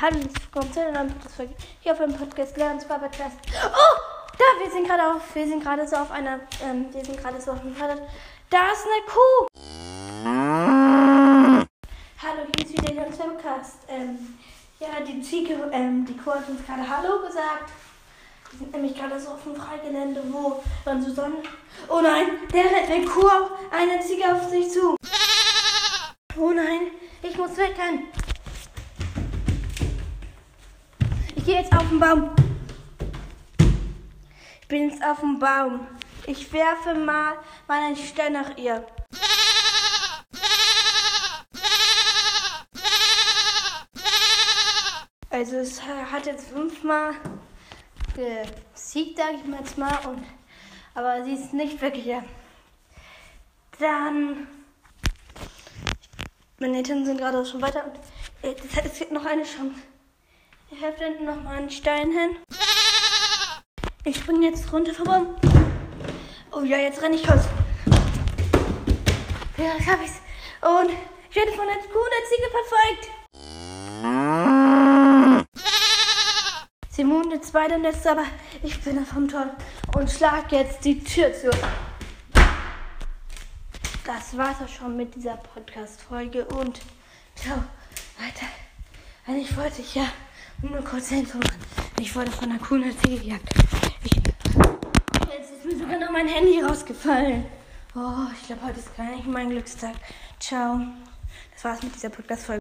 Hallo, willkommen zu einer neuen Podcast-Folge hier auf dem Podcast Lernen zwar Podcast. Oh, da, wir sind gerade auf, wir sind gerade so auf einer, ähm, wir sind gerade so auf dem Fahrrad. Da ist eine Kuh. Hallo, hier ist wieder unser Podcast. Ähm, ja, die Ziege, ähm, die Kuh hat uns gerade Hallo gesagt. Wir sind nämlich gerade so auf dem Freigelände, wo man so Sonne. Oh nein, der rennt eine Kuh, eine Ziege auf sich zu. Oh nein, ich muss wegrennen. Gehe jetzt auf den Baum. Ich bin jetzt auf dem Baum. Ich werfe mal, mal einen Stein nach ihr. Also es hat jetzt fünfmal gesiegt, sage ich mal jetzt mal. Und, aber sie ist nicht wirklich. Ja. Dann. Meine Eltern sind gerade schon weiter. Und, äh, das heißt, es gibt noch eine Chance. Ich habe hinten noch mal einen Stein hin. Ich springe jetzt runter Baum. Oh ja, jetzt renne ich raus. Ja, jetzt habe ich's. Und ich werde von einer Kuh der Ziege verfolgt. Wohnen jetzt beide im Netz, aber ich bin vom Tor und schlag jetzt die Tür zu. Das war's auch schon mit dieser Podcast-Folge und ciao, weiter. Eigentlich wollte ich ja nur kurz Info. Ich wurde von einer coolen Ziege gejagt. Ich, jetzt ist mir sogar noch mein Handy rausgefallen. Oh, ich glaube, heute ist gar nicht mein Glückstag. Ciao. Das war's mit dieser Podcast-Folge.